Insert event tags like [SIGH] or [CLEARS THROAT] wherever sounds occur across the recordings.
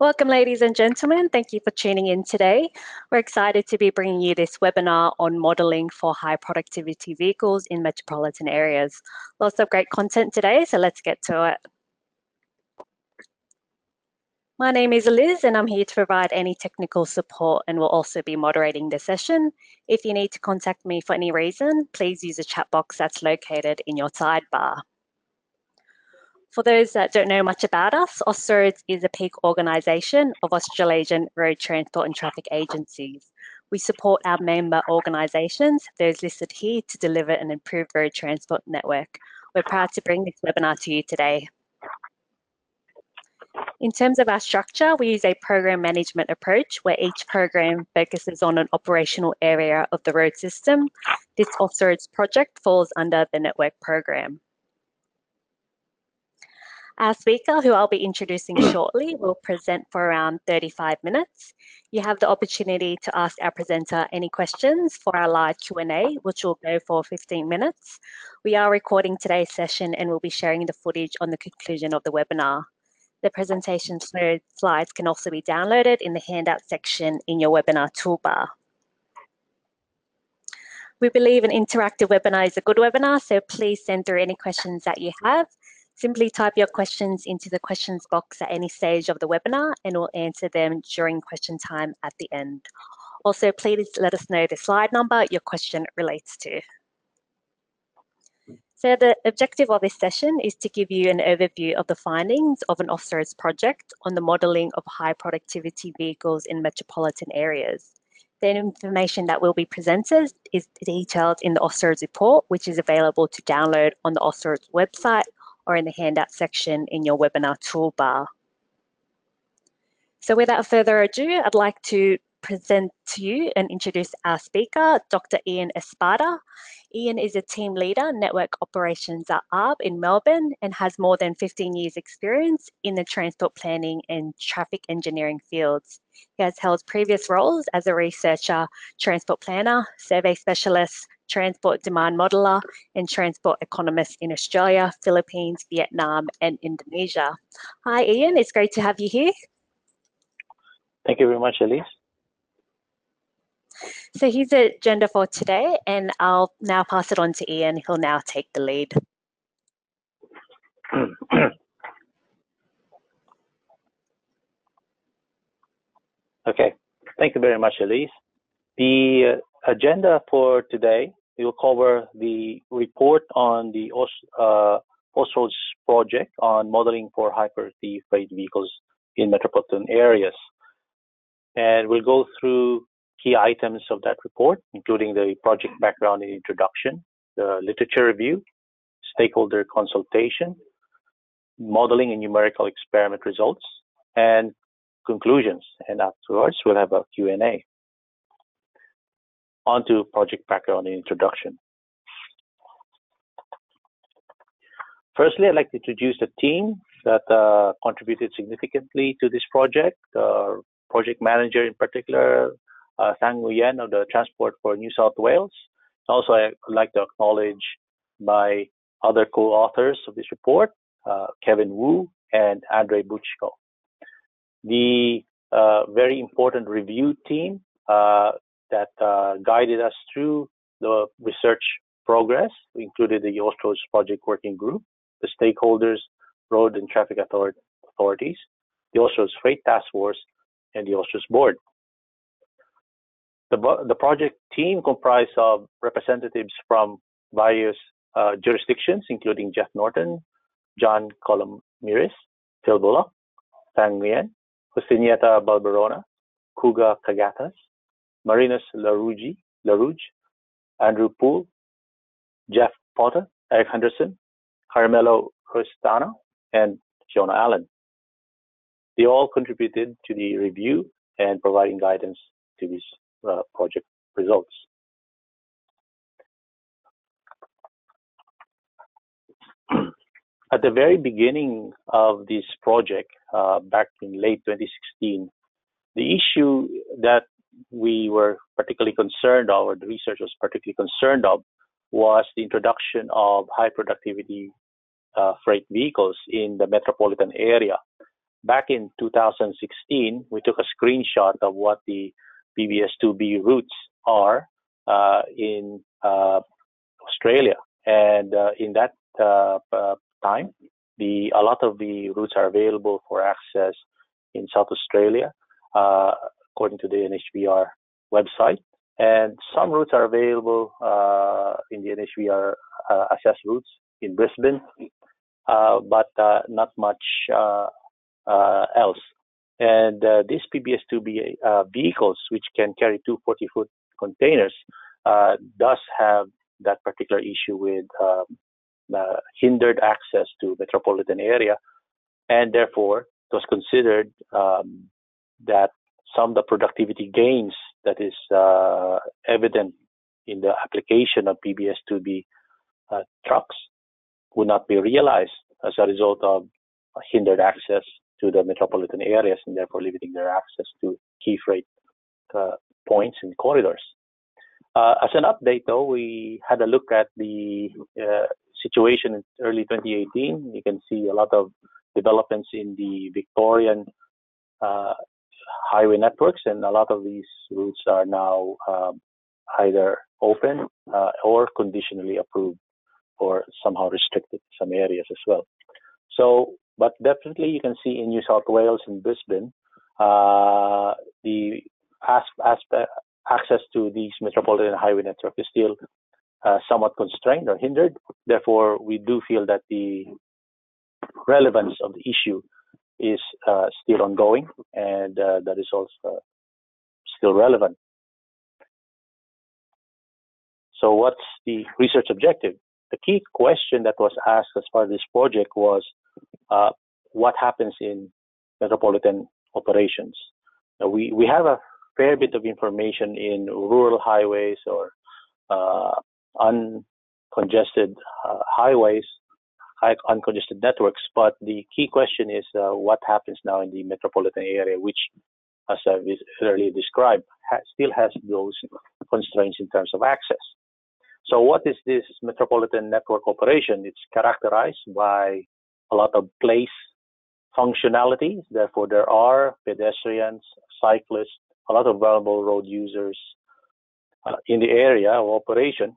Welcome, ladies and gentlemen. Thank you for tuning in today. We're excited to be bringing you this webinar on modelling for high productivity vehicles in metropolitan areas. Lots of great content today, so let's get to it. My name is Liz and I'm here to provide any technical support and will also be moderating the session. If you need to contact me for any reason, please use the chat box that's located in your sidebar. For those that don't know much about us, Austroads is a peak organisation of Australasian road transport and traffic agencies. We support our member organisations, those listed here, to deliver an improved road transport network. We're proud to bring this webinar to you today. In terms of our structure, we use a program management approach where each program focuses on an operational area of the road system. This Austroads project falls under the network program. Our speaker, who I'll be introducing [CLEARS THROAT] shortly, will present for around 35 minutes. You have the opportunity to ask our presenter any questions for our live Q&A, which will go for 15 minutes. We are recording today's session and we'll be sharing the footage on the conclusion of the webinar. The presentation slides can also be downloaded in the handout section in your webinar toolbar. We believe an interactive webinar is a good webinar, so please send through any questions that you have. Simply type your questions into the questions box at any stage of the webinar and we'll answer them during question time at the end. Also, please let us know the slide number your question relates to. So the objective of this session is to give you an overview of the findings of an Austroads project on the modelling of high productivity vehicles in metropolitan areas. The information that will be presented is detailed in the Austroads report, which is available to download on the Austroads website or in the handout section in your webinar toolbar. So without further ado, I'd like to present to you and introduce our speaker, Dr. Ian Espada. Ian is a team leader, network operations at ARRB in Melbourne and has more than 15 years experience in the transport planning and traffic engineering fields. He has held previous roles as a researcher, transport planner, survey specialist, transport demand modeler and transport economist in Australia, Philippines, Vietnam, and Indonesia. Hi, Ian. It's great to have you here. Thank you very much, Elise. So here's the agenda for today, and I'll now pass it on to Ian. He'll now take the lead. [CLEARS THROAT] okay, thank you very much, Elise. The uh, agenda for today we will cover the report on the uh, Austroads project on modeling for hyperactive freight vehicles in metropolitan areas. And we'll go through key items of that report, including the project background and introduction, the literature review, stakeholder consultation, modeling and numerical experiment results, and conclusions. And afterwards, we'll have a Q&A onto project background and introduction. Firstly, I'd like to introduce the team that uh, contributed significantly to this project. Uh, project manager in particular, uh, Thang Nguyen of the Transport for New South Wales. Also, I'd like to acknowledge my other co-authors of this report, uh, Kevin Wu and Andre Buchko. The uh, very important review team uh, that uh, guided us through the research progress. We included the Austroads Project Working Group, the stakeholders, road and traffic authorities, the Austroads Freight Task Force, and the Austroads Board. The, the project team comprised of representatives from various uh, jurisdictions, including Jeff Norton, John Colomiris, Phil Bullock, Thang Nguyen, Justinieta Balberona, Kuga Kagatas, Marinus LaRouge, LaRouge Andrew Poole, Jeff Potter, Eric Henderson, Carmelo Cristana, and Fiona Allen. They all contributed to the review and providing guidance to these uh, project results. [CLEARS THROAT] At the very beginning of this project, uh, back in late 2016, the issue that we were particularly concerned of, or the research was particularly concerned of, was the introduction of high productivity uh, freight vehicles in the metropolitan area. back in 2016, we took a screenshot of what the PBS2B routes are uh, in uh, Australia, and uh, in that uh, uh, time, the a lot of the routes are available for access in South Australia, according to the NHVR website. And some routes are available in the NHVR assessed routes in Brisbane, but not much else. And uh, these PBS2B uh, vehicles, which can carry two 40 foot containers, uh, does have that particular issue with um, hindered access to metropolitan area. And therefore, it was considered um, that some of the productivity gains that is uh, evident in the application of PBS2B uh, trucks would not be realized as a result of hindered access to the metropolitan areas and therefore limiting their access to key freight uh, points and corridors. Uh, as an update, though, we had a look at the uh, situation in early 2018. You can see a lot of developments in the Victorian uh, highway networks, and a lot of these routes are now um, either open uh, or conditionally approved or somehow restricted in some areas as well. So but definitely, you can see in New South Wales and Brisbane, uh, the aspect, access to these metropolitan highway network is still uh, somewhat constrained or hindered. Therefore, we do feel that the relevance of the issue is uh, still ongoing, and uh, that is also still relevant. So, what's the research objective? The key question that was asked as part of this project was uh, what happens in metropolitan operations. Now, we, we have a fair bit of information in rural highways or uh, uncongested uh, highways, uncongested networks, but the key question is uh, what happens now in the metropolitan area, which, as I've earlier described, ha- still has those constraints in terms of access. So, what is this metropolitan network operation? It's characterized by a lot of place functionalities. Therefore, there are pedestrians, cyclists, a lot of vulnerable road users uh, in the area of operation,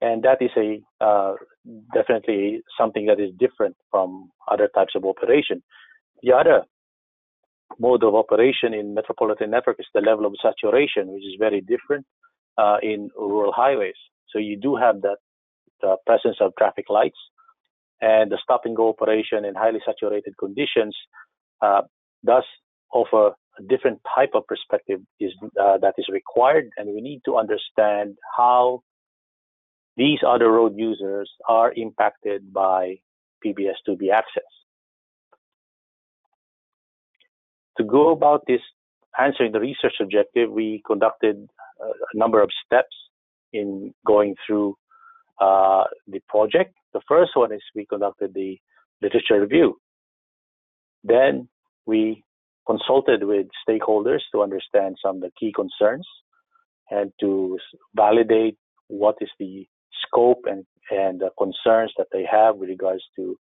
and that is a uh, definitely something that is different from other types of operation. The other mode of operation in metropolitan network is the level of saturation, which is very different uh, in rural highways. So you do have that uh, presence of traffic lights, and the stop and go operation in highly saturated conditions uh, does offer a different type of perspective is uh, that is required, and we need to understand how these other road users are impacted by PBS2B access. To go about this answering the research objective, we conducted a number of steps in going through uh, the project. The first one is we conducted the literature review. Then we consulted with stakeholders to understand some of the key concerns and to validate what is the scope and, and concerns that they have with regards to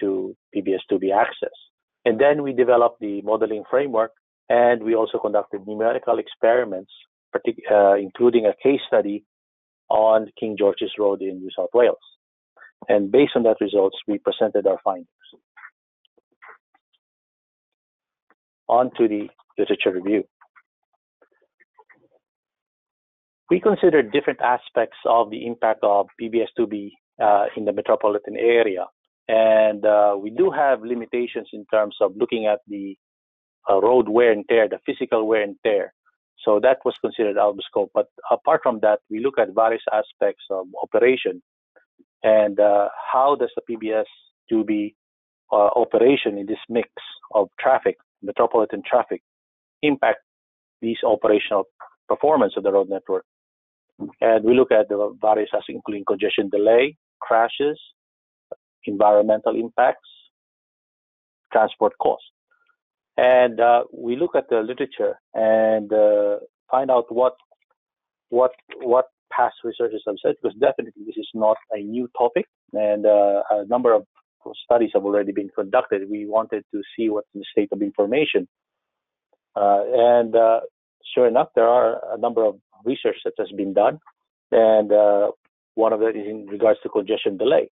to PBS2B access. And then we developed the modeling framework and we also conducted numerical experiments, uh, including a case study on King George's Road in New South Wales. And based on that results, we presented our findings. On to the literature review. We considered different aspects of the impact of PBS2B uh, in the metropolitan area. And uh, we do have limitations in terms of looking at the uh, road wear and tear, the physical wear and tear. So that was considered out of scope. But apart from that, we look at various aspects of operation and uh, how does the PBS2B uh, operation in this mix of traffic, metropolitan traffic, impact these operational performance of the road network. And we look at the various aspects, including congestion delay, crashes, environmental impacts, transport costs and uh, we look at the literature and uh, find out what what what past researchers have said because definitely this is not a new topic and uh, a number of studies have already been conducted. We wanted to see what's the state of information. Uh, and uh, sure enough, there are a number of research that has been done, and uh, one of it is in regards to congestion delay.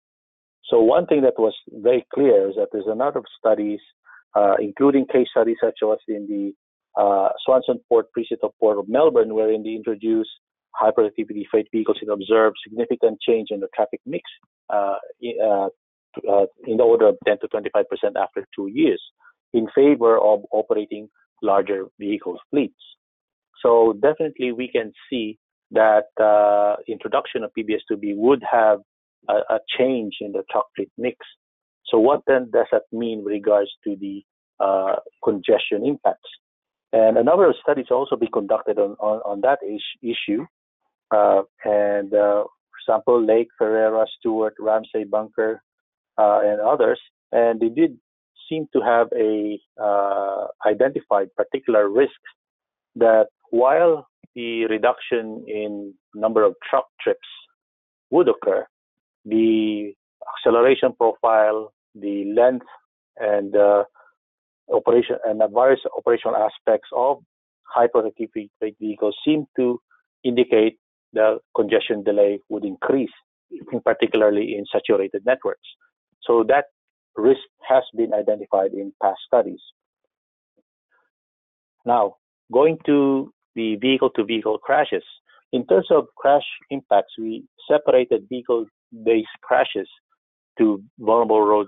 So one thing that was very clear is that there's a lot of studies, uh, including case studies such as in the uh, Swanson Port Precinct of Port of Melbourne, wherein they introduced high productivity freight vehicles and observed significant change in the traffic mix uh, uh, uh, in the order of 10 to 25 percent after two years, in favor of operating larger vehicles fleets. So definitely we can see that uh, introduction of PBS2B would have a, a, change in the fleet mix. So what then does that mean with regards to the uh, congestion impacts? And a number of studies also be conducted on, on, on that is- issue. Uh, and uh, for example, Lake, Ferreira, Stewart, Ramsey, Bunker, uh, and others. And they did seem to have a uh, identified particular risks that while the reduction in number of truck trips would occur, the acceleration profile, the length, and uh, operation and various operational aspects of high productivity vehicles seem to indicate the congestion delay would increase, particularly in saturated networks. So that risk has been identified in past studies. Now, going to the vehicle to vehicle crashes. In terms of crash impacts, we separated vehicle based crashes to vulnerable road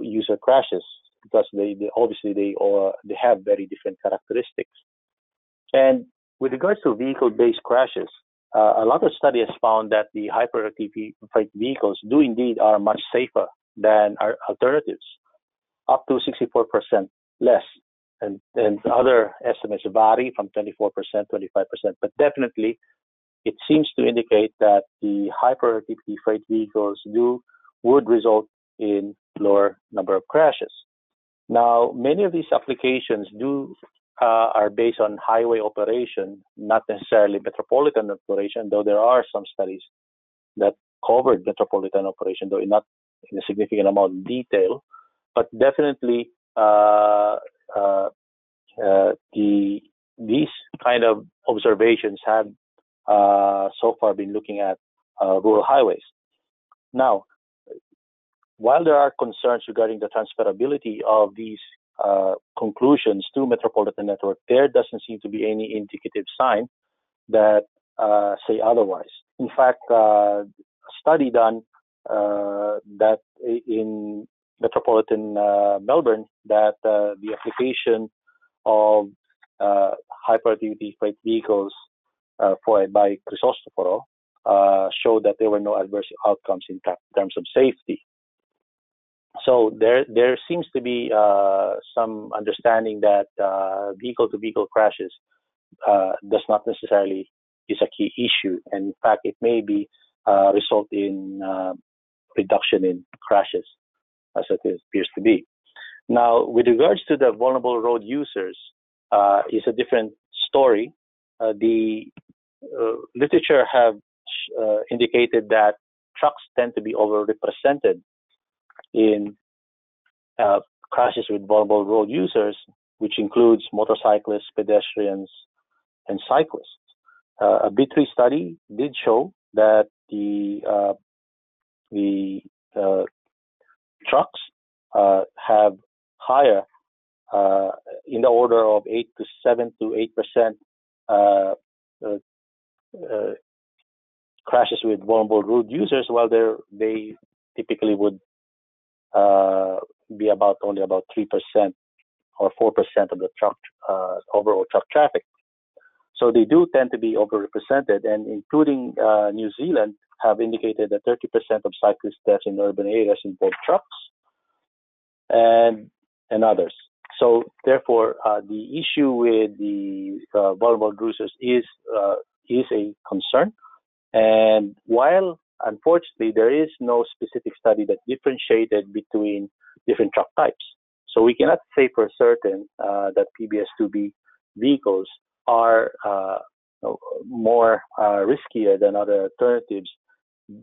user crashes because they, they obviously they or they have very different characteristics. And with regards to vehicle based crashes, uh, a lot of studies found that the hyperactive vehicles do indeed are much safer than our alternatives, up to 64% less and, and other estimates vary from 24%, 25%, but definitely it seems to indicate that the high productivity freight vehicles do would result in lower number of crashes. Now, many of these applications do uh, are based on highway operation, not necessarily metropolitan operation, though there are some studies that covered metropolitan operation, though not in a significant amount of detail. But definitely, uh, uh, uh, the these kind of observations have uh, so far been looking at uh, rural highways. Now, while there are concerns regarding the transferability of these uh, conclusions to metropolitan network, there doesn't seem to be any indicative sign that say otherwise. In fact, a study done that in metropolitan uh, Melbourne that uh, the application of uh, high freight vehicles uh, for by Crisostoforo uh, showed that there were no adverse outcomes in terms of safety. So there there seems to be uh, some understanding that vehicle to vehicle crashes does not necessarily is a key issue, and in fact it may be result in reduction in crashes as it appears to be. Now, with regards to the vulnerable road users, uh, a different story. Uh, the uh, literature have uh, indicated that trucks tend to be overrepresented in uh, crashes with vulnerable road users, which includes motorcyclists, pedestrians, and cyclists. Uh, a B3 study did show that the the trucks uh, have higher uh, in the order of 8 to 7 to 8 percent uh, crashes with vulnerable road users, while they typically would be about only about 3 percent or 4% of the truck uh, overall truck traffic. So they do tend to be overrepresented, and including uh, New Zealand have indicated that 30% of cyclist deaths in urban areas involve trucks and and others. So therefore, uh, the issue with the uh, vulnerable users is uh, is a concern. And while unfortunately there is no specific study that differentiated between different truck types, so we cannot say for certain uh, that PBS2B vehicles are uh, more uh, riskier than other alternatives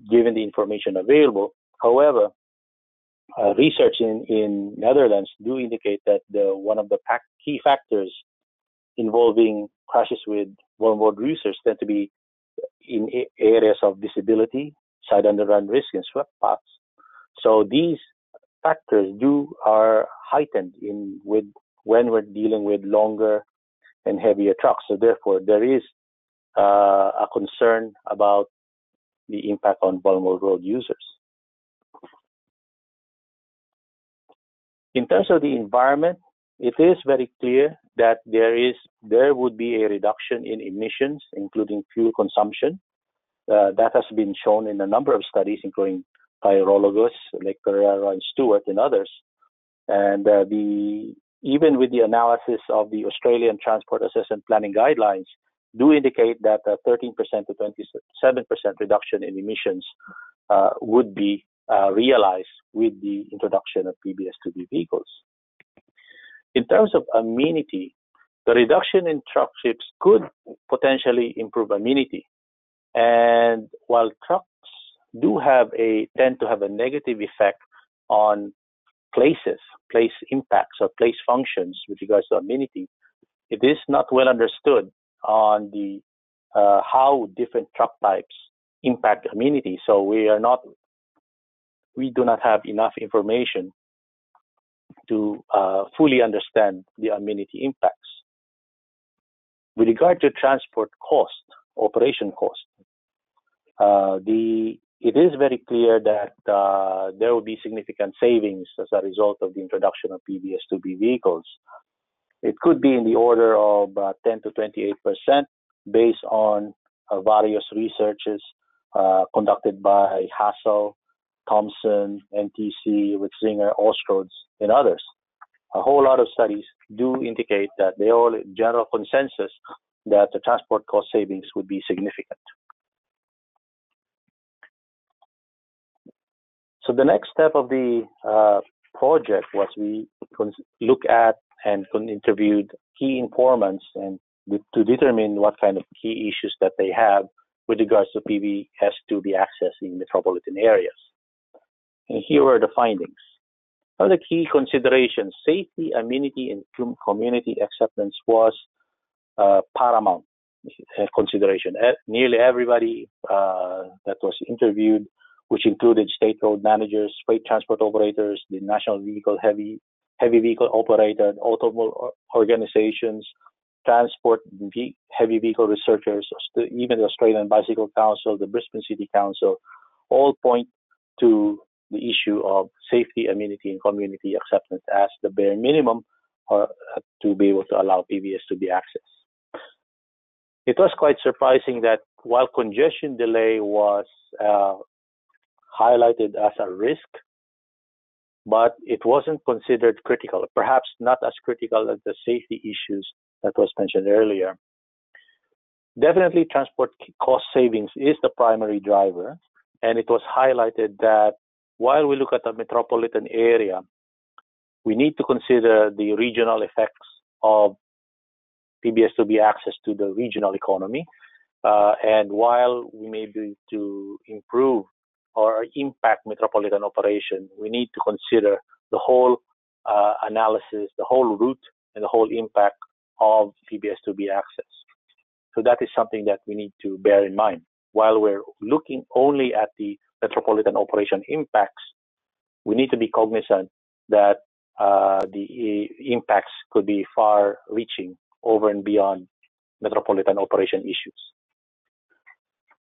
given the information available. However, uh, research in, in Netherlands do indicate that the one of the key factors involving crashes with vulnerable users tend to be in areas of disability, side underrun risk, and swept paths. So these factors do are heightened in with when we're dealing with longer and heavier trucks. So therefore, there is uh, a concern about the impact on vulnerable road users. In terms of the environment, it is very clear that there is there would be a reduction in emissions, including fuel consumption. Uh, that has been shown in a number of studies, including Pyrologos, Lake Ferreira and Stewart, and others. And uh, the even with the analysis of the Australian Transport Assessment Planning Guidelines, do indicate that a 13% to 27% reduction in emissions uh, would be uh, realized with the introduction of PBS2B vehicles. In terms of amenity, the reduction in truck trips could potentially improve amenity. And while trucks do have a tend to have a negative effect on places, place impacts or place functions with regards to amenity, it is not well understood on the uh, how different truck types impact amenity. So we are not, we do not have enough information to uh, fully understand the amenity impacts. With regard to transport cost, operation cost, uh, the it is very clear that uh, there will be significant savings as a result of the introduction of PBS2B vehicles. It could be in the order of uh, 10 to 28 percent based on uh, various researches uh, conducted by Hassel, Thompson, NTC, Ritzinger, Austroads, and others. A whole lot of studies do indicate that they all general consensus that the transport cost savings would be significant. So the next step of the uh, project was we look at and interviewed key informants and to determine what kind of key issues that they have with regards to PBS to be access in metropolitan areas. And here are the findings. One of the key considerations, safety, amenity, and community acceptance was uh, paramount consideration. nearly everybody uh, that was interviewed, which included state road managers, freight transport operators, the national vehicle heavy heavy vehicle operator, automobile organizations, transport heavy vehicle researchers, even the Australian Bicycle Council, the Brisbane City Council, all point to the issue of safety, amenity, and community acceptance as the bare minimum uh, to be able to allow PBS to be accessed. It was quite surprising that while congestion delay was uh, highlighted as a risk but it wasn't considered critical, perhaps not as critical as the safety issues that was mentioned earlier. Definitely, transport cost savings is the primary driver, and it was highlighted that while we look at the metropolitan area, we need to consider the regional effects of PBS2B access to the regional economy. Uh, and while we may be to improve or impact metropolitan operation, we need to consider the whole uh, analysis, the whole route, and the whole impact of PBS2B access. So that is something that we need to bear in mind. While we're looking only at the metropolitan operation impacts, we need to be cognizant that uh, the impacts could be far reaching over and beyond metropolitan operation issues.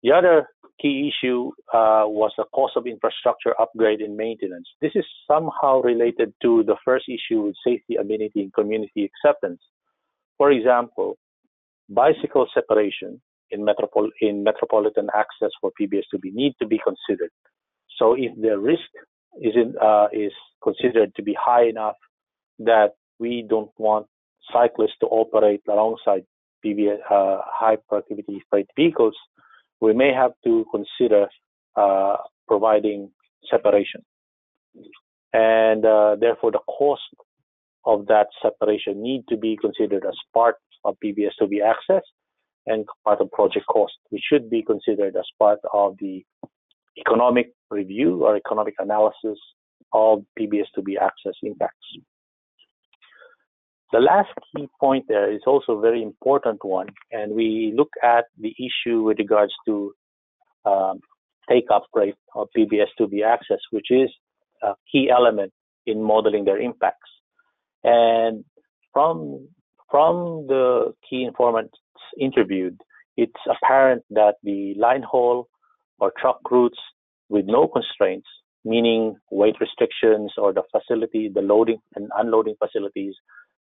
The other key issue uh, was the cost of infrastructure upgrade and maintenance. This is somehow related to the first issue with safety, amenity, and community acceptance. For example, bicycle separation in, metropol- in metropolitan access for PBS2B need to be considered. So if the risk is, in, uh, is considered to be high enough that we don't want cyclists to operate alongside PBS, uh, high productivity freight vehicles, we may have to consider uh, providing separation. And uh, therefore, the cost of that separation need to be considered as part of PBS2B access and part of project cost, which should be considered as part of the economic review or economic analysis of PBS2B access impacts. The last key point there is also a very important one, and we look at the issue with regards to um, take up rate of PBS2B access, which is a key element in modeling their impacts. And from from the key informants interviewed, it's apparent that the line haul or truck routes with no constraints, meaning weight restrictions or the facility, the loading and unloading facilities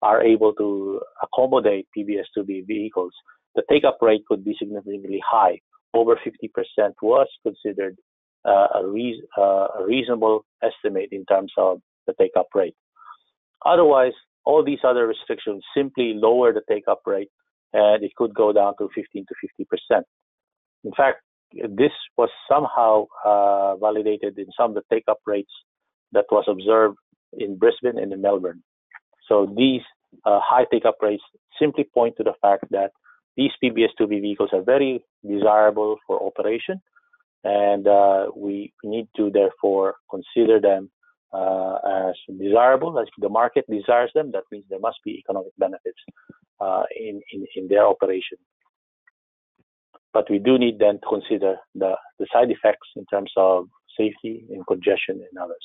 are able to accommodate PBS2B vehicles, the take-up rate could be significantly high. Over 50% was considered uh, a, re- uh, a reasonable estimate in terms of the take-up rate. Otherwise, all these other restrictions simply lower the take-up rate, and it could go down to 15 to 50 percent. In fact, this was somehow uh, validated in some of the take-up rates that was observed in Brisbane and in Melbourne. So these uh, high take-up rates simply point to the fact that these PBS2B vehicles are very desirable for operation, and uh, we need to therefore consider them uh, as desirable. As the market desires them, that means there must be economic benefits uh, in, in, in their operation. But we do need then to consider the, the side effects in terms of safety and congestion and others.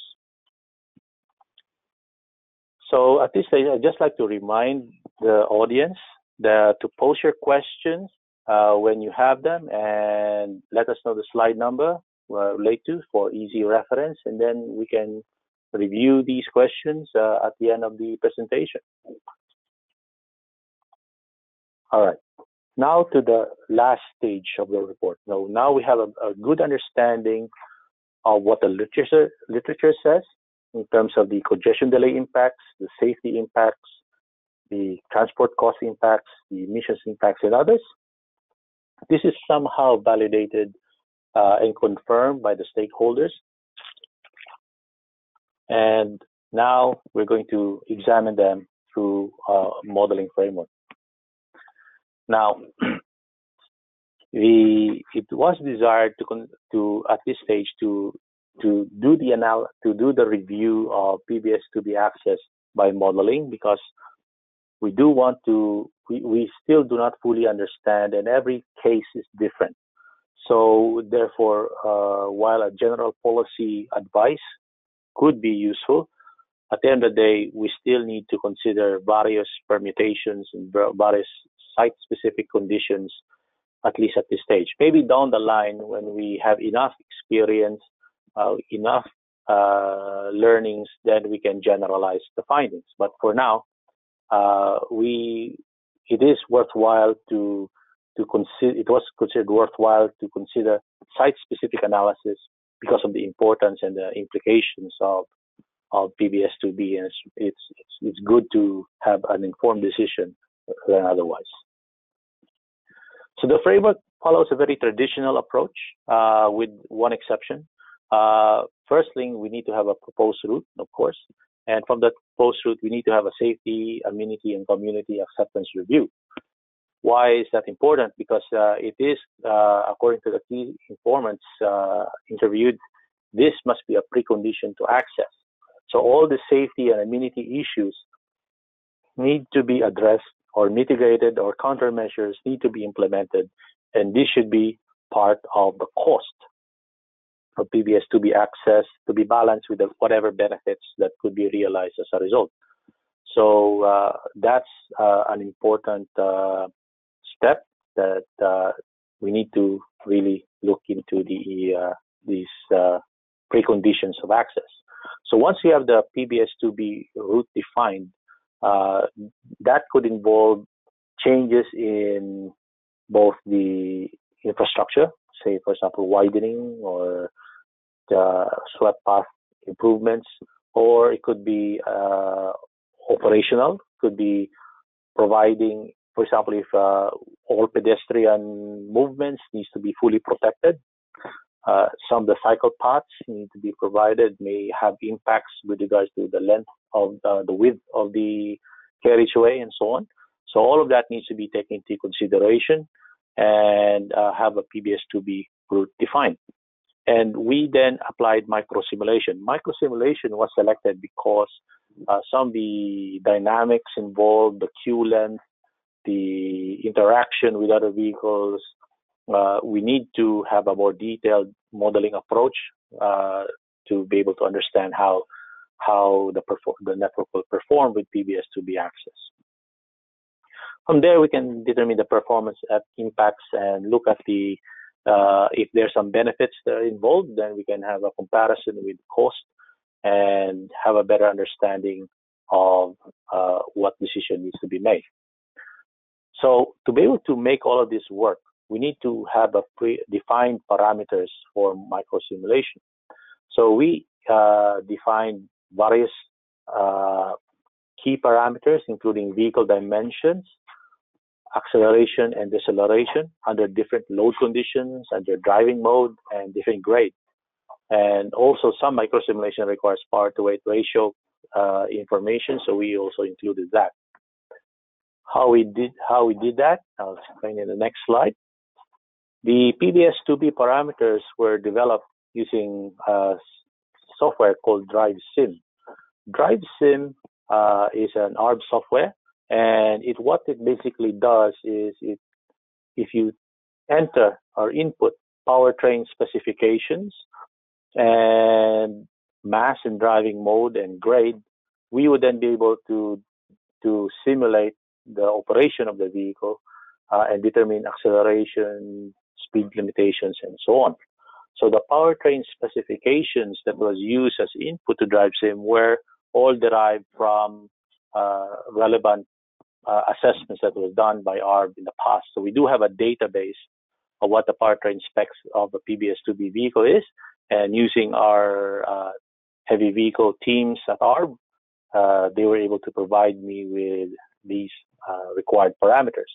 So at this stage, I'd just like to remind the audience that to post your questions uh, when you have them and let us know the slide number uh, relate to for easy reference, and then we can review these questions uh, at the end of the presentation. All right. Now to the last stage of the report. Now, now we have a, a good understanding of what the literature literature says in terms of the congestion delay impacts, the safety impacts, the transport cost impacts, the emissions impacts, and others. This is somehow validated uh, and confirmed by the stakeholders. And now we're going to examine them through a modeling framework. Now, [CLEARS THROAT] the, it was desired to, to at this stage to to do the anal to do the review of PBS to be accessed by modeling because we do want to we, we still do not fully understand and every case is different. So therefore uh, while a general policy advice could be useful at the end of the day we still need to consider various permutations and various site specific conditions at least at this stage. Maybe down the line when we have enough experience uh, enough uh, learnings, then we can generalize the findings. But for now, uh, we it is worthwhile to to consider. It was considered worthwhile to consider site-specific analysis because of the importance and the implications of of PBS2B, and it's, it's it's it's good to have an informed decision than otherwise. So the framework follows a very traditional approach, uh, with one exception. Uh, first thing, we need to have a proposed route, of course. And from that proposed route, we need to have a safety, amenity, and community acceptance review. Why is that important? Because uh, it is, uh, according to the key informants uh, interviewed, this must be a precondition to access. So all the safety and amenity issues need to be addressed or mitigated or countermeasures need to be implemented. And this should be part of the cost for PBS to be accessed, to be balanced with the, whatever benefits that could be realized as a result. So uh, that's uh, an important uh, step that uh, we need to really look into the uh, these uh, preconditions of access. So once we have the PBS2B route defined, that could involve changes in both the infrastructure, say for example widening or uh, swept path improvements, or it could be uh, operational, could be providing, for example, if uh, all pedestrian movements needs to be fully protected. Uh, some of the cycle paths need to be provided may have impacts with regards to the length of the, the width of the carriageway and so on. So all of that needs to be taken into consideration and uh, have a PBS to be route defined. And we then applied microsimulation. Microsimulation was selected because uh, some of the dynamics involved, the queue length, the interaction with other vehicles, uh, we need to have a more detailed modeling approach uh, to be able to understand how how the the network will perform with PBS2B access. From there, we can determine the performance impacts and look at the uh, if there's some benefits that are involved, then we can have a comparison with cost and have a better understanding of uh, what decision needs to be made. So to be able to make all of this work, we need to have a pre-defined parameters for microsimulation. So we uh, defined various uh, key parameters, including vehicle dimensions, acceleration and deceleration under different load conditions, under driving mode, and different grade. And also, some microsimulation requires power to weight ratio uh, information, so we also included that. How we did how we did that, I'll explain in the next slide. The PBS2B parameters were developed using uh, software called DriveSim. DriveSim uh, is an ARRB software, and it what it basically does is it if you enter or input powertrain specifications and mass and driving mode and grade, we would then be able to to simulate the operation of the vehicle uh, and determine acceleration, speed limitations, and so on. So the powertrain specifications that was used as input to DriveSim were all derived from uh, relevant uh, assessments that was done by ARRB in the past. So we do have a database of what the powertrain specs of a PBS2B vehicle is, and using our uh, heavy vehicle teams at ARRB, uh, they were able to provide me with these uh, required parameters.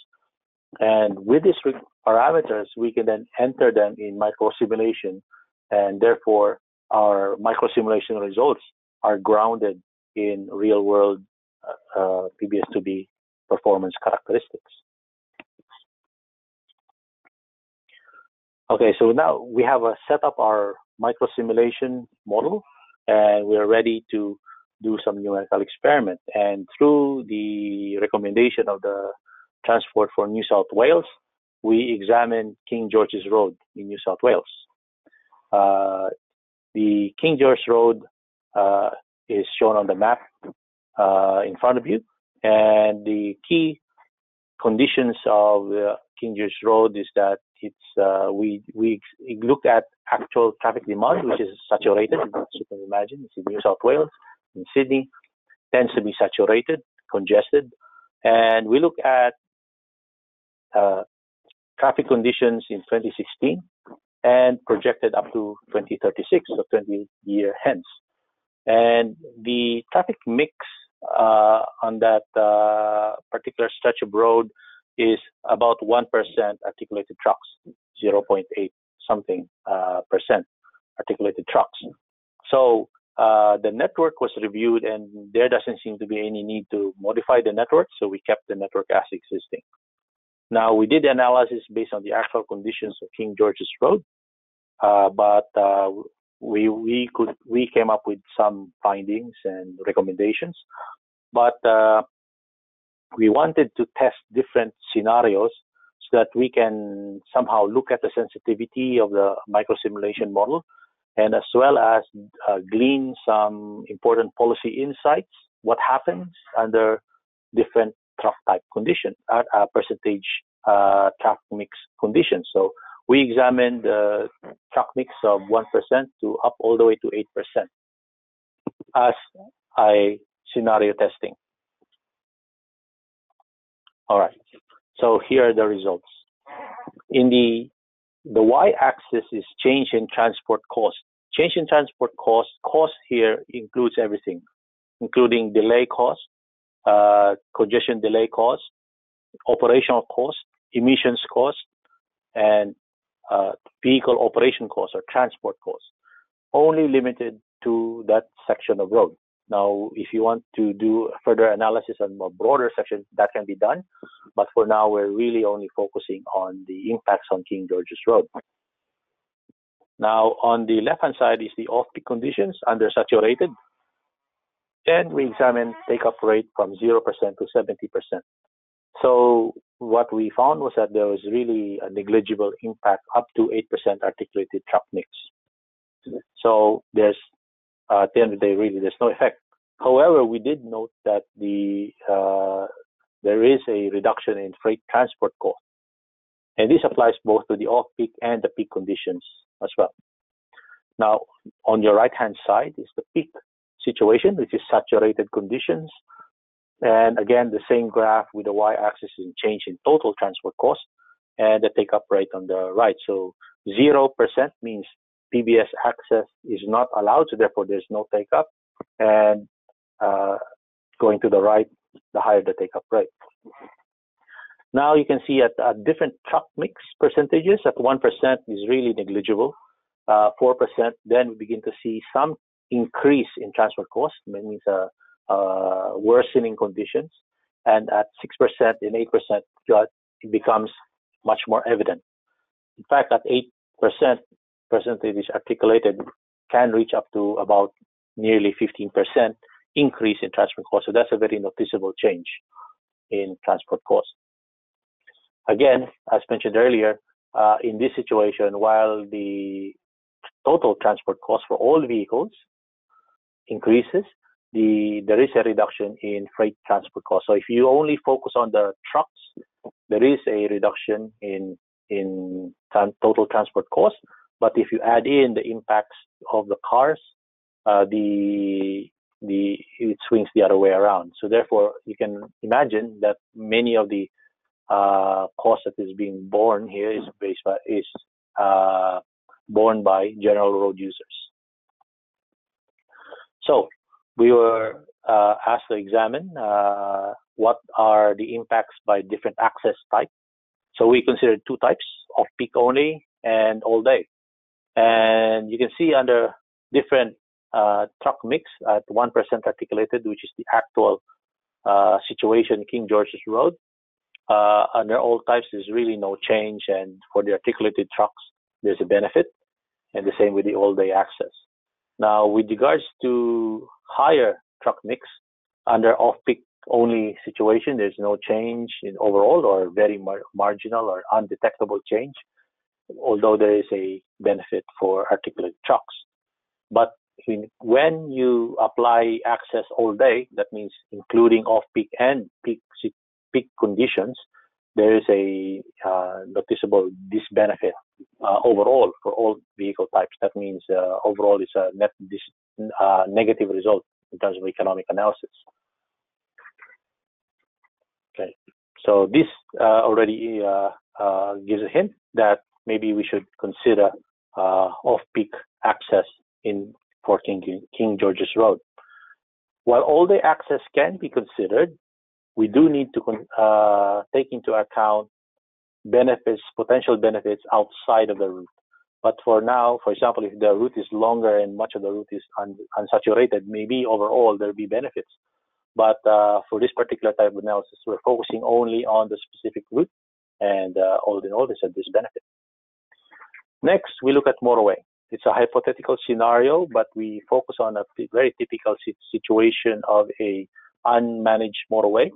And with these re- parameters, we can then enter them in microsimulation, and therefore our microsimulation results are grounded in real-world uh, uh PBS2B performance characteristics. Okay, so now we have a set up our microsimulation model, and we're ready to do some numerical experiment. And through the recommendation of the Transport for New South Wales, we examine King George's Road in New South Wales. Uh, the King George Road uh, is shown on the map uh, in front of you, and the key conditions of King George Road is that it's uh, we we look at actual traffic demand, which is saturated, as you can imagine. It's in New South Wales, in Sydney, tends to be saturated, congested, and we look at uh, traffic conditions in 2016 and projected up to 2036, so 20 year hence. And the traffic mix uh, on that uh, particular stretch of road is about 1% articulated trucks, 0.8 something uh, percent articulated trucks. So uh, the network was reviewed and there doesn't seem to be any need to modify the network, so we kept the network as existing. Now we did analysis based on the actual conditions of King George's Road, uh, but uh, we we could we came up with some findings and recommendations, but uh, we wanted to test different scenarios so that we can somehow look at the sensitivity of the microsimulation model and as well as uh, glean some important policy insights. What happens under different truck type condition, uh, uh, percentage uh, truck mix conditions. So we examined the truck mix of 1% to up all the way to 8% as a scenario testing. All right. So here are the results. In the the y-axis is change in transport cost. Change in transport cost. Cost here includes everything, including delay cost, uh, congestion delay cost, operational cost, emissions cost, and uh, vehicle operation costs or transport costs, Only limited to that section of road. Now, if you want to do further analysis on a broader section, that can be done. But for now, we're really only focusing on the impacts on King George's Road. Now, on the left-hand side is the off-peak conditions under saturated. And we examine take-up rate from 0% to 70%. So what we found was that there was really a negligible impact up to 8% articulated truck mix. So there's, uh, at the end of the day, really there's no effect. However, we did note that the uh, there is a reduction in freight transport cost. And this applies both to the off-peak and the peak conditions as well. Now, on your right-hand side is the peak situation, which is saturated conditions. And again, the same graph with the y-axis is change in total transport cost and the take-up rate on the right. So 0% means PBS access is not allowed, so therefore there's no take-up. And uh, going to the right, the higher the take-up rate. Now you can see at, different truck mix percentages, at 1% is really negligible, uh, 4%, then we begin to see some increase in transport cost, means uh, uh, worsening conditions, and at 6% and 8%, it becomes much more evident. In fact, at 8% percentage articulated can reach up to about nearly 15% increase in transport costs. So that's a very noticeable change in transport costs. Again, as mentioned earlier, uh, in this situation, while the total transport cost for all vehicles increases, the there is a reduction in freight transport costs. So if you only focus on the trucks, there is a reduction in in total transport costs. But if you add in the impacts of the cars, uh, the the it swings the other way around. So therefore, you can imagine that many of the uh, cost that is being borne here is based by, is uh, borne by general road users. So we were uh, asked to examine uh, what are the impacts by different access type. So we considered two types: off-peak only and all day. And you can see under different uh, truck mix at 1% articulated, which is the actual uh, situation King George's Road. Uh, under all types, there's really no change, and for the articulated trucks, there's a benefit, and the same with the all-day access. Now, with regards to higher truck mix, under off-peak only situation, there's no change in overall or very mar- marginal or undetectable change, although there is a benefit for articulated trucks. But when you apply access all day, that means including off-peak and peak peak conditions, there is a uh, noticeable disbenefit overall for all vehicle types. That means uh, overall it's a net uh, negative result in terms of economic analysis. Okay, so this uh, already uh, gives a hint that maybe we should consider off-peak access in for King, King George's Road. While all the access can be considered, we do need to uh, take into account benefits, potential benefits outside of the route. But for now, for example, if the route is longer and much of the route is un- unsaturated, maybe overall there'll be benefits. But uh, for this particular type of analysis, we're focusing only on the specific route, and uh, all in all, there's a benefit. Next, we look at motorway. It's a hypothetical scenario, but we focus on a very typical situation of a unmanaged motorway.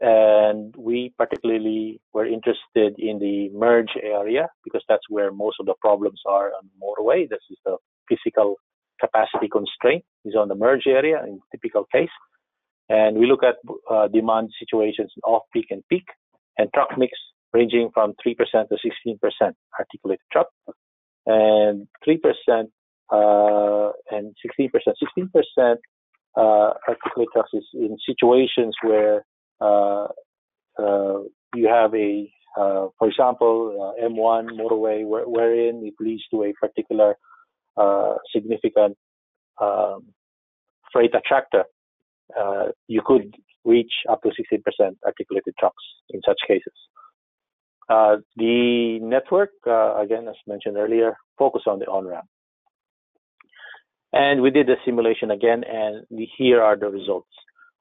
And we particularly were interested in the merge area because that's where most of the problems are on the motorway. This is the physical capacity constraint is on the merge area in typical case. And we look at uh, demand situations in off-peak and peak and truck mix ranging from 3% to 16% articulated truck and 3% uh, and 16%. 16% uh, articulate trucks is in situations where you have a, uh, for example, uh, M1 motorway where, wherein it leads to a particular uh, significant um, freight attractor. you could reach up to 16% articulated trucks in such cases. Uh, the network, uh, again, as mentioned earlier, focus on the on-ramp. And we did the simulation again, and here are the results.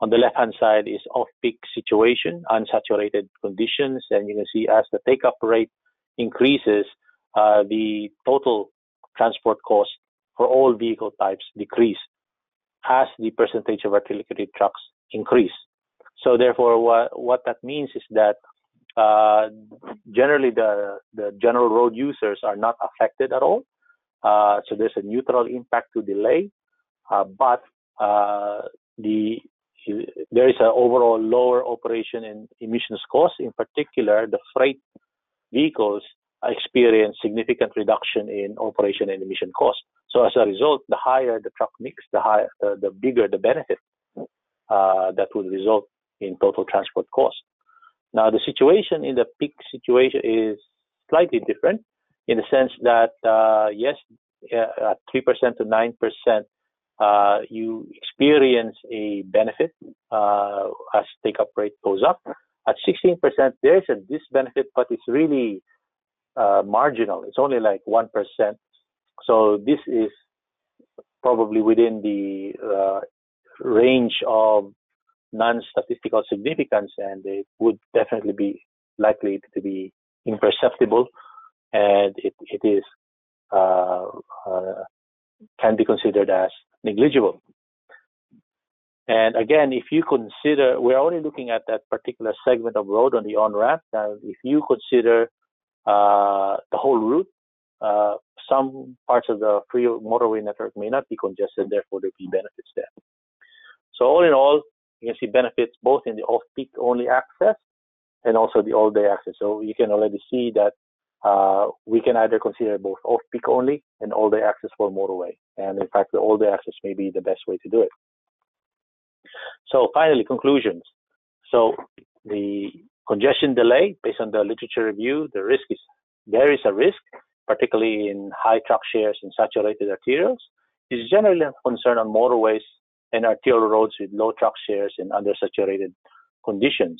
On the left-hand side is off-peak situation, unsaturated conditions, and you can see as the take-up rate increases, uh, the total transport cost for all vehicle types decrease as the percentage of articulated trucks increase. So therefore, what, what that means is that uh, generally the, the general road users are not affected at all. Uh, so there's a neutral impact to delay, uh, but uh, the there is an overall lower operation and emissions cost. In particular, the freight vehicles experience significant reduction in operation and emission cost. So as a result, the higher the truck mix, the higher, the, bigger the benefit uh, that would result in total transport cost. Now, the situation in the peak situation is slightly different in the sense that, uh, yes, at 3% to 9%, uh, you experience a benefit uh, as take up rate goes up. At 16%, there is a disbenefit, but it's really uh, marginal. It's only like 1%. So this is probably within the uh, range of non-statistical significance, and it would definitely be likely to be imperceptible, and it, it is uh, uh, can be considered as negligible. And again, if you consider, we're only looking at that particular segment of road on the on-ramp. Now, if you consider uh, the whole route, uh, some parts of the free motorway network may not be congested, therefore there will be benefits there. So all in all, you can see benefits both in the off-peak only access and also the all-day access. So you can already see that uh, we can either consider both off-peak only and all-day access for motorway. And in fact, the all-day access may be the best way to do it. So finally, conclusions. So the congestion delay, based on the literature review, the risk is there is a risk, particularly in high truck shares in saturated arterials. Is generally a concern on motorways and arterial roads with low truck shares in undersaturated conditions.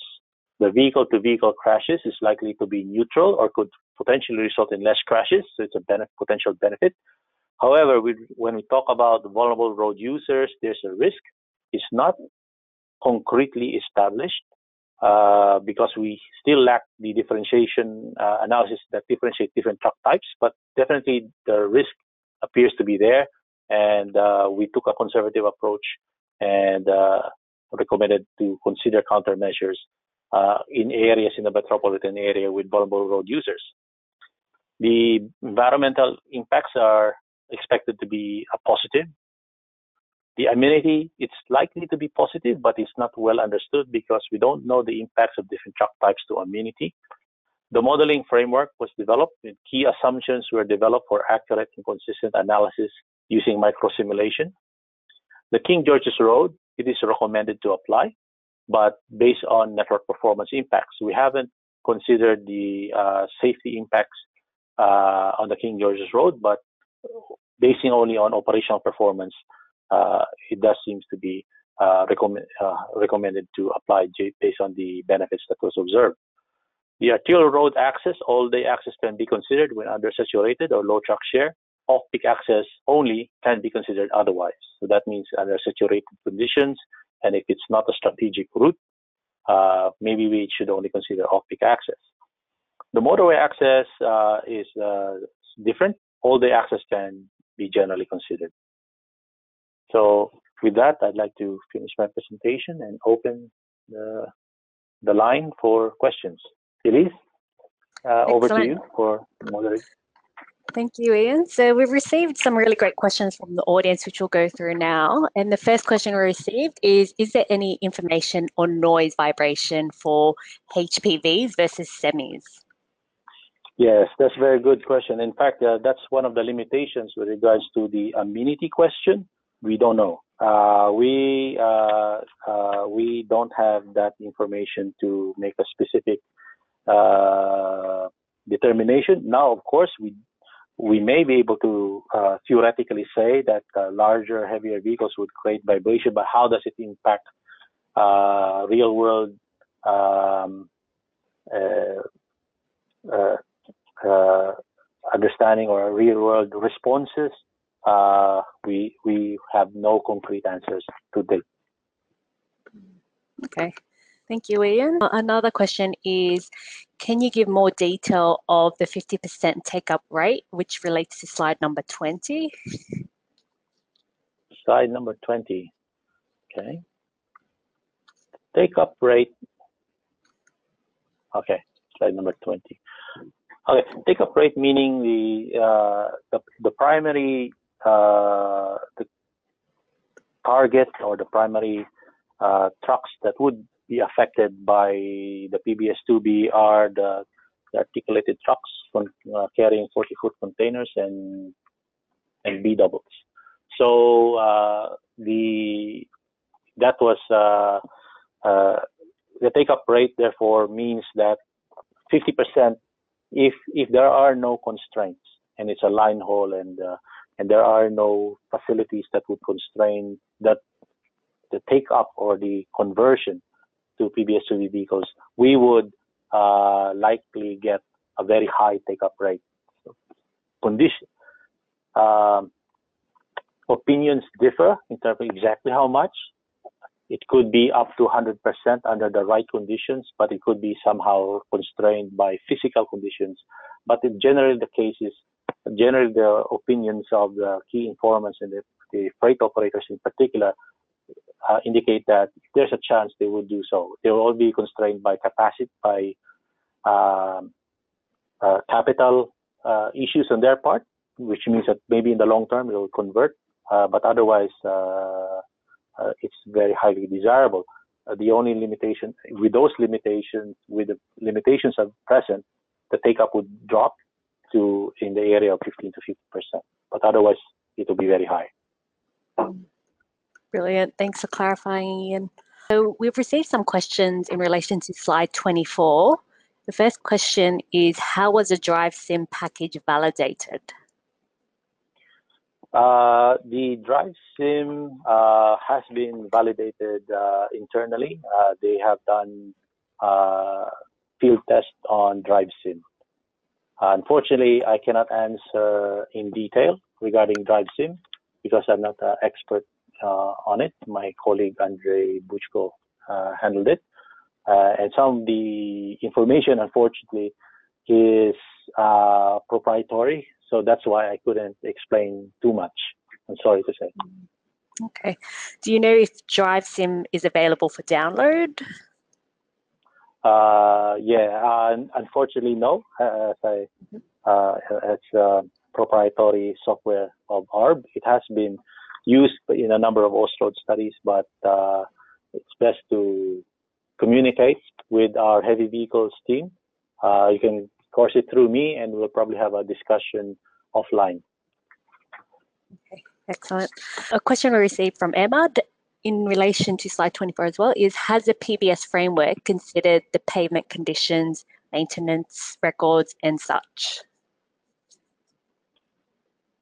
The vehicle to vehicle crashes is likely to be neutral or could potentially result in less crashes, so it's a potential benefit. However, we, when we talk about vulnerable road users, there's a risk. It's not concretely established uh, because we still lack the differentiation uh, analysis that differentiate different truck types, but definitely the risk appears to be there. And uh, we took a conservative approach and uh, recommended to consider countermeasures uh, in areas in the metropolitan area with vulnerable road users. The environmental impacts are expected to be a positive the amenity, it's likely to be positive, but it's not well understood because we don't know the impacts of different truck types to amenity. The modeling framework was developed and key assumptions were developed for accurate and consistent analysis using microsimulation. The King George's Road, it is recommended to apply, but based on network performance impacts. We haven't considered the uh, safety impacts uh, on the King George's Road, but basing only on operational performance, uh, it does seem to be uh, recommend, uh, recommended to apply based on the benefits that was observed. The arterial road access, all-day access can be considered when undersaturated or low truck share. Off-peak access only can be considered otherwise. So that means under saturated conditions, and if it's not a strategic route, uh, maybe we should only consider off-peak access. The motorway access uh, is uh, different. All the access can be generally considered. So with that, I'd like to finish my presentation and open the, the line for questions. Elise, uh, over to you for moderation. Thank you, Ian. So we've received some really great questions from the audience, which we'll go through now. And the first question we received is, is there any information on noise vibration for HPVs versus semis? Yes, that's a very good question. In fact, uh, that's one of the limitations with regards to the amenity question we don't know. Uh, we uh, uh, we don't have that information to make a specific uh, determination. Now, of course, we we may be able to uh, theoretically say that uh, larger, heavier vehicles would create vibration, but how does it impact real world um, understanding or real world responses uh, we we have no concrete answers to date. Okay, thank you, Ian. Another question is, can you give more detail of the 50% take up rate, which relates to slide number 20? Slide number 20. Okay. Take up rate. Okay, slide number 20. Okay, take up rate meaning the uh, the, the primary uh, the target or the primary uh, trucks that would be affected by the PBS2B are the, the articulated trucks uh, carrying 40 foot containers and and B doubles. So uh, the that was uh, uh, the take up rate. Therefore, means that 50% if if there are no constraints and it's a line haul and uh, and there are no facilities that would constrain that the take up or the conversion to PBS2B vehicles, we would uh, likely get a very high take up rate. Condition um, opinions differ in terms of exactly how much. It could be up to 100% under the right conditions, but it could be somehow constrained by physical conditions. But in generally, the case is generally the opinions of the key informants and the, the freight operators in particular uh, indicate that there's a chance they would do so. They will all be constrained by capacity, by um, uh, capital uh, issues on their part, which means that maybe in the long term it will convert, uh, but otherwise uh, uh, it's very highly desirable. the only limitation with those limitations, with the limitations of present, the take up would drop to in the area of 15 to 50 percent, but otherwise it will be very high. Brilliant. Thanks for clarifying, Ian. So we've received some questions in relation to slide 24. The first question is, how was the Drive Sim package validated? Uh, the Drive Sim uh, has been validated uh, internally. Uh, they have done uh, field tests on Drive Sim. Unfortunately, I cannot answer in detail regarding Drive Sim because I'm not an expert on it. My colleague Andre Buchko uh, handled it. Uh, and some of the information, unfortunately, is proprietary. So that's why I couldn't explain too much. I'm sorry to say. Okay. Do you know if Drive Sim is available for download? Uh, yeah, uh, unfortunately, no. As I, mm-hmm. uh, it's proprietary software of ARRB. It has been used in a number of Austroads studies, but uh, it's best to communicate with our heavy vehicles team. Uh, you can course it through me, and we'll probably have a discussion offline. Okay, excellent. A question we received from Emma in relation to slide 24 as well is Has the PBS framework considered the pavement conditions, maintenance records, and such?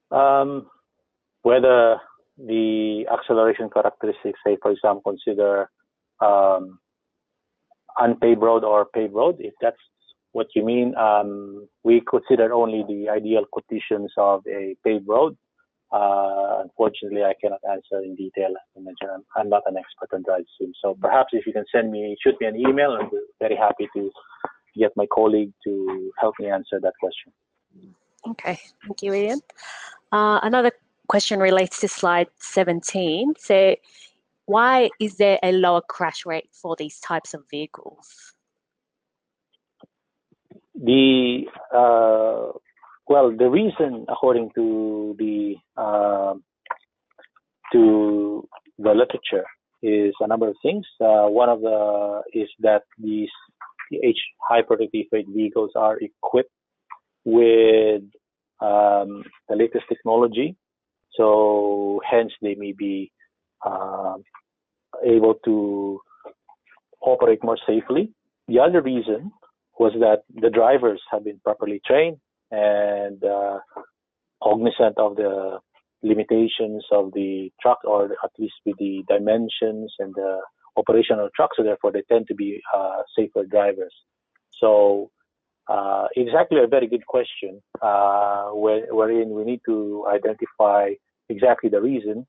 Um, whether the acceleration characteristics, say, for example, consider um, unpaved road or paved road, if that's what you mean, um, we consider only the ideal conditions of a paved road. Uh, unfortunately, I cannot answer in detail. I'm, I'm not an expert on drive sim. So perhaps if you can send me, shoot me an email, I'm very happy to get my colleague to help me answer that question. Okay, thank you, Ian. Uh, another question relates to slide 17. So why is there a lower crash rate for these types of vehicles? The uh, well, the reason, according to the uh, to the literature, is a number of things. Uh, one of the is that these high productive freight vehicles are equipped with um, the latest technology so hence they may be uh, able to operate more safely. The other reason was that the drivers have been properly trained and uh, cognizant of the limitations of the truck or at least with the dimensions and the operational truck so therefore they tend to be uh, safer drivers so uh, actually a very good question uh, where, wherein we need to identify exactly the reason.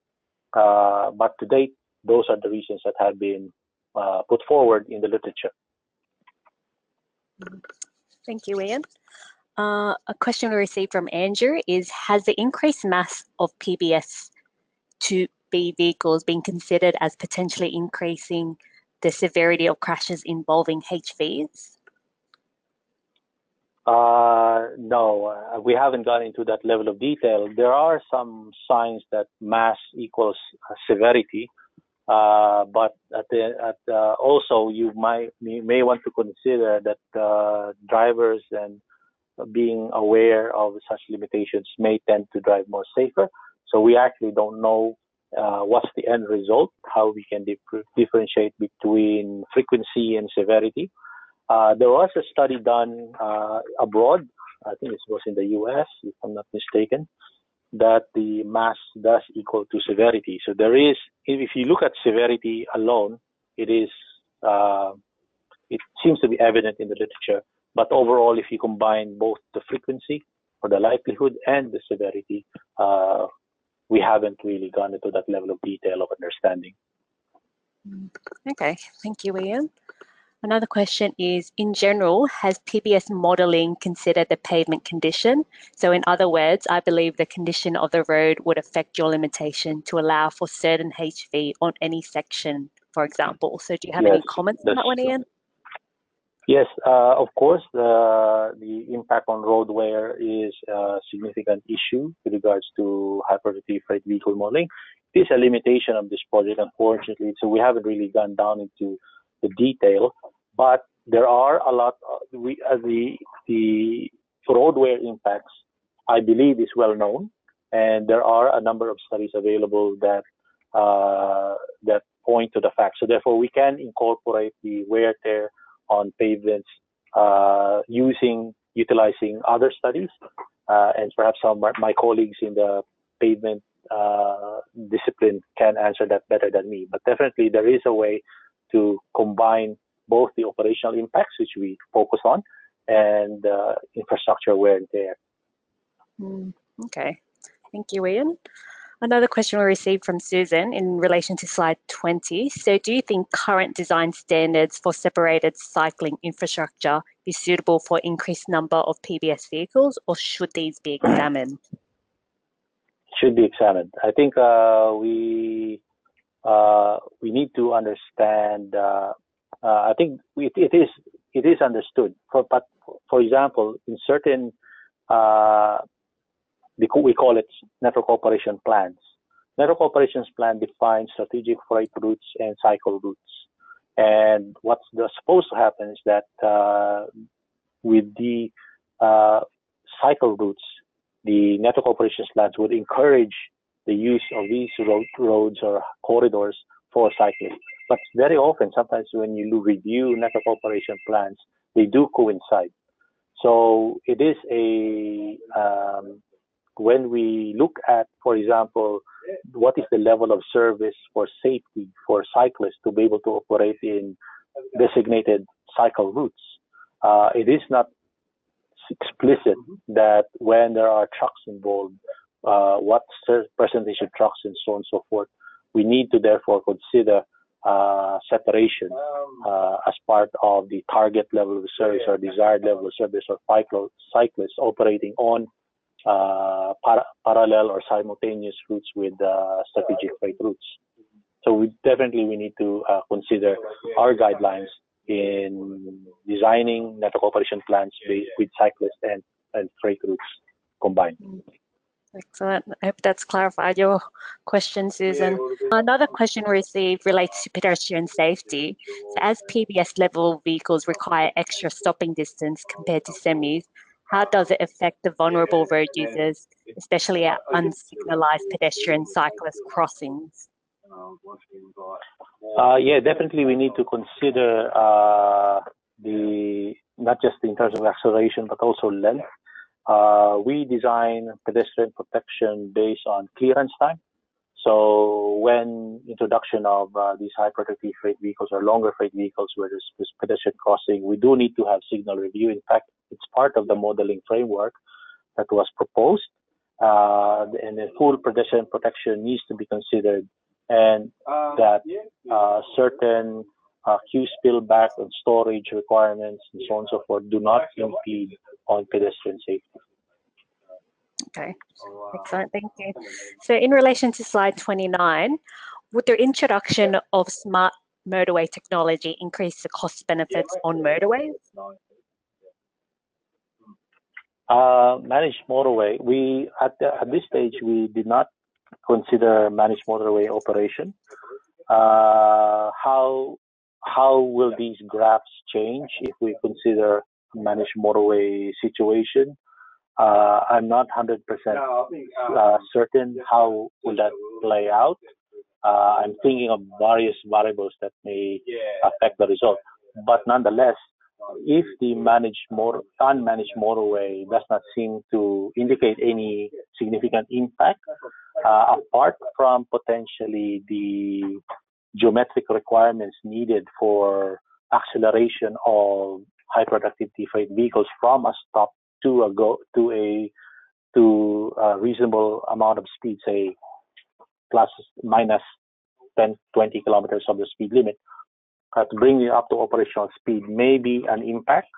Uh, but to date, those are the reasons that have been uh, put forward in the literature. Thank you, Ian. Uh, a question we received from Andrew is Has the increased mass of PBS 2B vehicles been considered as potentially increasing the severity of crashes involving HVs? Uh, no, uh, we haven't gone into that level of detail. There are some signs that mass equals uh, severity, uh, but at the, at, uh, also you might you may want to consider that uh, drivers and being aware of such limitations may tend to drive more safer. So we actually don't know what's the end result, how we can dif- differentiate between frequency and severity. Uh, there was a study done uh, abroad, I think it was in the US, if I'm not mistaken, that the mass does equal to severity. So there is, if you look at severity alone, it is, uh, it seems to be evident in the literature. But overall, if you combine both the frequency or the likelihood and the severity, uh, we haven't really gone into that level of detail of understanding. Okay, thank you, Ian. Another question is, in general, has PBS modelling considered the pavement condition? So in other words, I believe the condition of the road would affect your limitation to allow for certain HV on any section, for example. So do you have Yes, any comments on that one, Ian? Yes, uh, of course, the the impact on road wear is a significant issue with regards to high productivity freight vehicle modeling. It is a limitation of this project, unfortunately, so we haven't really gone down into the detail. But there are a lot. Of, we uh, the the road wear impacts, I believe, is well known, and there are a number of studies available that uh, that point to the fact. So therefore, we can incorporate the wear tear on pavements uh, using utilizing other studies, uh, and perhaps some my colleagues in the pavement uh, discipline can answer that better than me. But definitely, there is a way to combine both the operational impacts, which we focus on, and uh, infrastructure wear and tear. Mm, okay, thank you, Ian. Another question we received from Susan in relation to slide 20. So, do you think current design standards for separated cycling infrastructure is suitable for increased number of PBS vehicles, or should these be examined? should be examined. I think uh, we uh, we need to understand. Uh, uh, I think it, it is it is understood. For but for example, in certain uh, we call it network operation plans. Network operations plan defines strategic freight routes and cycle routes. And what's supposed to happen is that with the cycle routes, the network operations plans would encourage the use of these road, roads or corridors for cyclists. But very often, sometimes when you review network operation plans, they do coincide. So it is a um, when we look at, for example, what is the level of service for safety for cyclists to be able to operate in designated cycle routes. Uh, it is not explicit that when there are trucks involved, uh, what percentage of trucks and so on and so forth, we need to therefore consider uh, separation uh, as part of the target level of service or desired level of service cyclo- cyclists operating on uh, par- parallel or simultaneous routes with uh, strategic freight routes. So we definitely we need to uh, consider our guidelines in designing network operation plans with cyclists and, and freight routes combined. Excellent. I hope that's clarified your question, Susan. Another question we received relates to pedestrian safety. So as PBS level vehicles require extra stopping distance compared to semis, how does it affect the vulnerable road users, especially at unsignalized pedestrian cyclist crossings? Uh, yeah, definitely we need to consider uh, the not just in terms of acceleration but also length. Uh, we design pedestrian protection based on clearance time. So when introduction of uh, these high productivity freight vehicles or longer freight vehicles where there's pedestrian crossing, we do need to have signal review. In fact, it's part of the modeling framework that was proposed, uh, and the full pedestrian protection needs to be considered, and that uh, certain uh, queue spillback and storage requirements and so on and so forth do not impede on pedestrian safety. Okay, excellent, thank you. So in relation to slide 29, would the introduction of smart motorway technology increase the cost benefits on motorways? Uh, managed motorway, we at, the, at this stage we did not consider managed motorway operation. Uh, how how will these graphs change if we consider managed motorway situation? Uh, I'm not 100% uh, certain how will that play out. Uh, I'm thinking of various variables that may affect the result. But nonetheless, if the managed motor, unmanaged motorway does not seem to indicate any significant impact, uh, apart from potentially the geometric requirements needed for acceleration of high productivity freight vehicles from a stop to a go to a to a reasonable amount of speed, say plus minus 10, 20 kilometers of the speed limit, uh, to bring it up to operational speed may be an impact,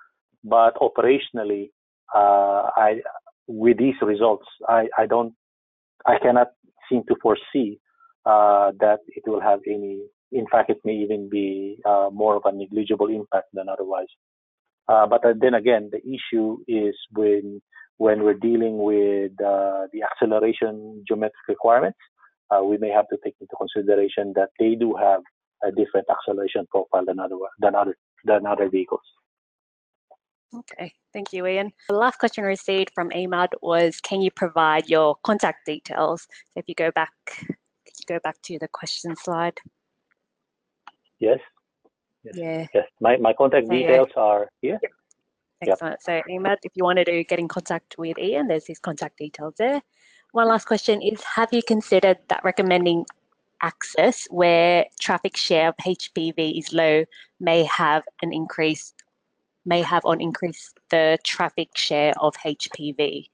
but operationally, uh, I with these results, I, I don't, I cannot seem to foresee uh, that it will have any. In fact, it may even be uh, more of a negligible impact than otherwise. Uh, but then again, the issue is when when we're dealing with uh, the acceleration geometric requirements, uh, we may have to take into consideration that they do have a different acceleration profile than other than other than other vehicles. Okay, thank you, Ian. The last question received from Ahmad was, can you provide your contact details? So if you go back, you go back to the question slide. Yes. Yes. Yeah. Yes. My, my contact so, details yeah. are here. Yep. Excellent. Yep. So Ahmad, if you wanted to get in contact with Ian, there's his contact details there. One last question is, have you considered that recommending access where traffic share of HPV is low may have an increase may have on increase the traffic share of HPV.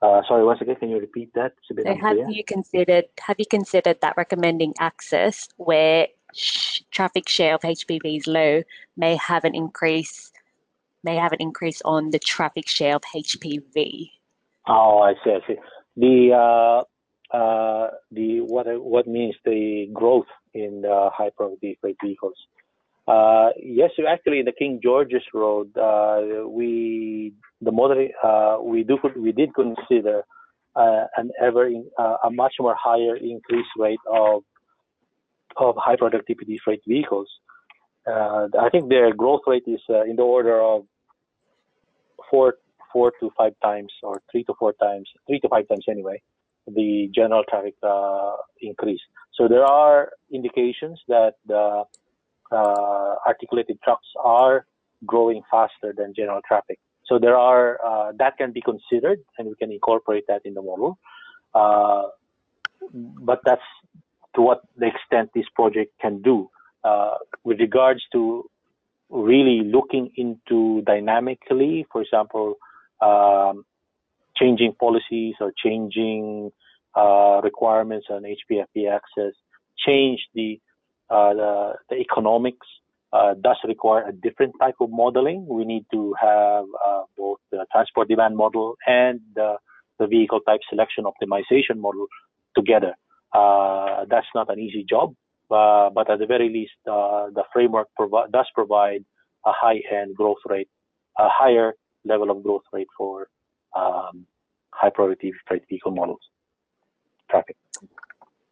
Uh, sorry, once again, can you repeat that? so have you considered have you considered that recommending access where sh traffic share of HPV is low may have an increase may have an increase on the traffic share of HPV? Oh, I see. I see. The uh, uh, the what what means the growth in the high productivity freight vehicles? Uh, yes, actually, the King George's Road, uh, we the model uh, we do we did consider uh, an ever in, a much more higher increase rate of of high productivity freight vehicles. Uh, I think their growth rate is in the order of four four to five times or three to four times, three to five times anyway, the general traffic uh, increase. So there are indications that the uh, articulated trucks are growing faster than general traffic. So there are uh, that can be considered, and we can incorporate that in the model. Uh, but that's to what the extent this project can do. Uh, with regards to really looking into dynamically, for example, um, changing policies or changing uh, requirements on HPFV access, change the, uh, the, the, economics, uh, does require a different type of modeling. We need to have uh, both the transport demand model and the, the vehicle type selection optimization model together. Uh, that's not an easy job, uh, but at the very least, the framework provi- does provide a high-end growth rate, a higher level of growth rate for um, high priority freight vehicle models traffic.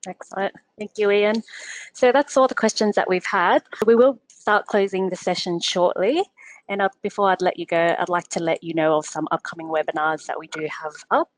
Excellent. Thank you, Ian. So that's all the questions that we've had. We will start closing the session shortly. And uh, before I'd let you go, I'd like to let you know of some upcoming webinars that we do have up.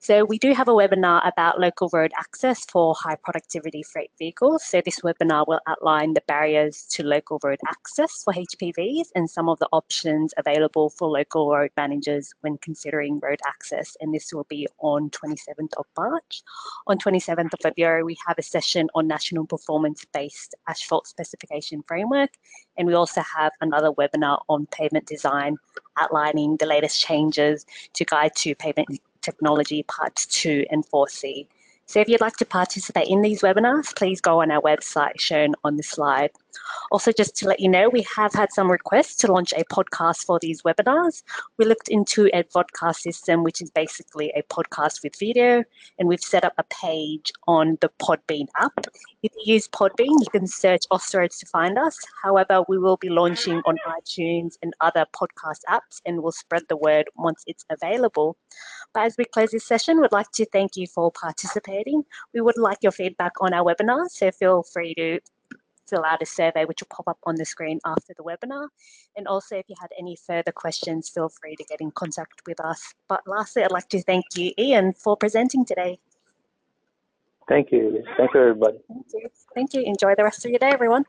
So we do have a webinar about local road access for high productivity freight vehicles. So this webinar will outline the barriers to local road access for HPVs and some of the options available for local road managers when considering road access. And this will be on 27th of March. On 27th of February, we have a session on national performance-based asphalt specification framework. And we also have another webinar on pavement design outlining the latest changes to Guide to Pavement Technology Parts 2 and 4C. So if you'd like to participate in these webinars, please go on our website shown on the slide. Also, just to let you know, we have had some requests to launch a podcast for these webinars. We looked into a vodcast system, which is basically a podcast with video, and we've set up a page on the Podbean app. If you use Podbean, you can search Austroads to find us. However, we will be launching on iTunes and other podcast apps, and we'll spread the word once it's available. But as we close this session, we'd like to thank you for participating. We would like your feedback on our webinar, so feel free to fill out a survey which will pop up on the screen after the webinar. And also if you had any further questions, feel free to get in contact with us. But lastly, I'd like to thank you, Ian, for presenting today. Thank you. Thank you, everybody. Thank you. Thank you. Enjoy the rest of your day, everyone.